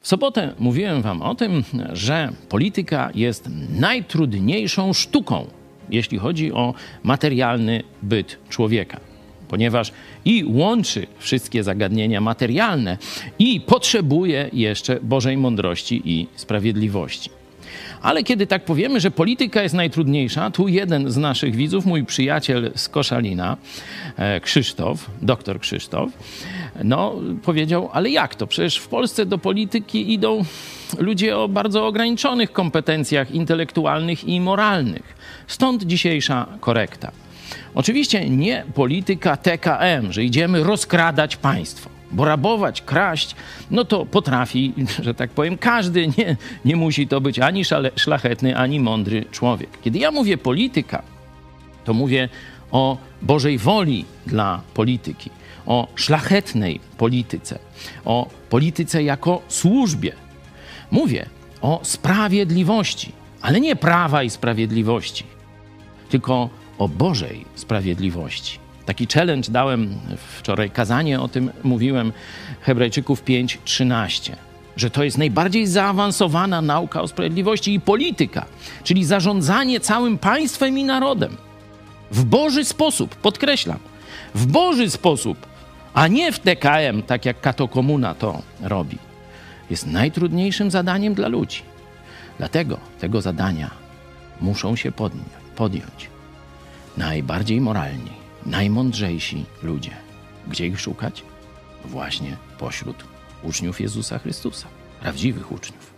W sobotę mówiłem Wam o tym, że polityka jest najtrudniejszą sztuką, jeśli chodzi o materialny byt człowieka, ponieważ i łączy wszystkie zagadnienia materialne, i potrzebuje jeszcze Bożej mądrości i sprawiedliwości. Ale kiedy tak powiemy, że polityka jest najtrudniejsza, tu jeden z naszych widzów, mój przyjaciel z Koszalina, e, Krzysztof, doktor Krzysztof, no powiedział, ale jak to? Przecież w Polsce do polityki idą ludzie o bardzo ograniczonych kompetencjach intelektualnych i moralnych. Stąd dzisiejsza korekta. Oczywiście nie polityka TKM, że idziemy rozkradać państwo. Bo rabować, kraść, no to potrafi, że tak powiem, każdy. Nie, nie musi to być ani szlachetny, ani mądry człowiek. Kiedy ja mówię polityka, to mówię o Bożej woli dla polityki, o szlachetnej polityce, o polityce jako służbie. Mówię o sprawiedliwości, ale nie prawa i sprawiedliwości, tylko o Bożej sprawiedliwości. Taki challenge dałem wczoraj, kazanie o tym mówiłem, Hebrajczyków 5:13, że to jest najbardziej zaawansowana nauka o sprawiedliwości i polityka, czyli zarządzanie całym państwem i narodem w Boży sposób, podkreślam, w Boży sposób, a nie w TKM, tak jak katokomuna to robi. Jest najtrudniejszym zadaniem dla ludzi. Dlatego tego zadania muszą się podjąć najbardziej moralni, najmądrzejsi ludzie. Gdzie ich szukać? Właśnie pośród uczniów Jezusa Chrystusa, prawdziwych uczniów.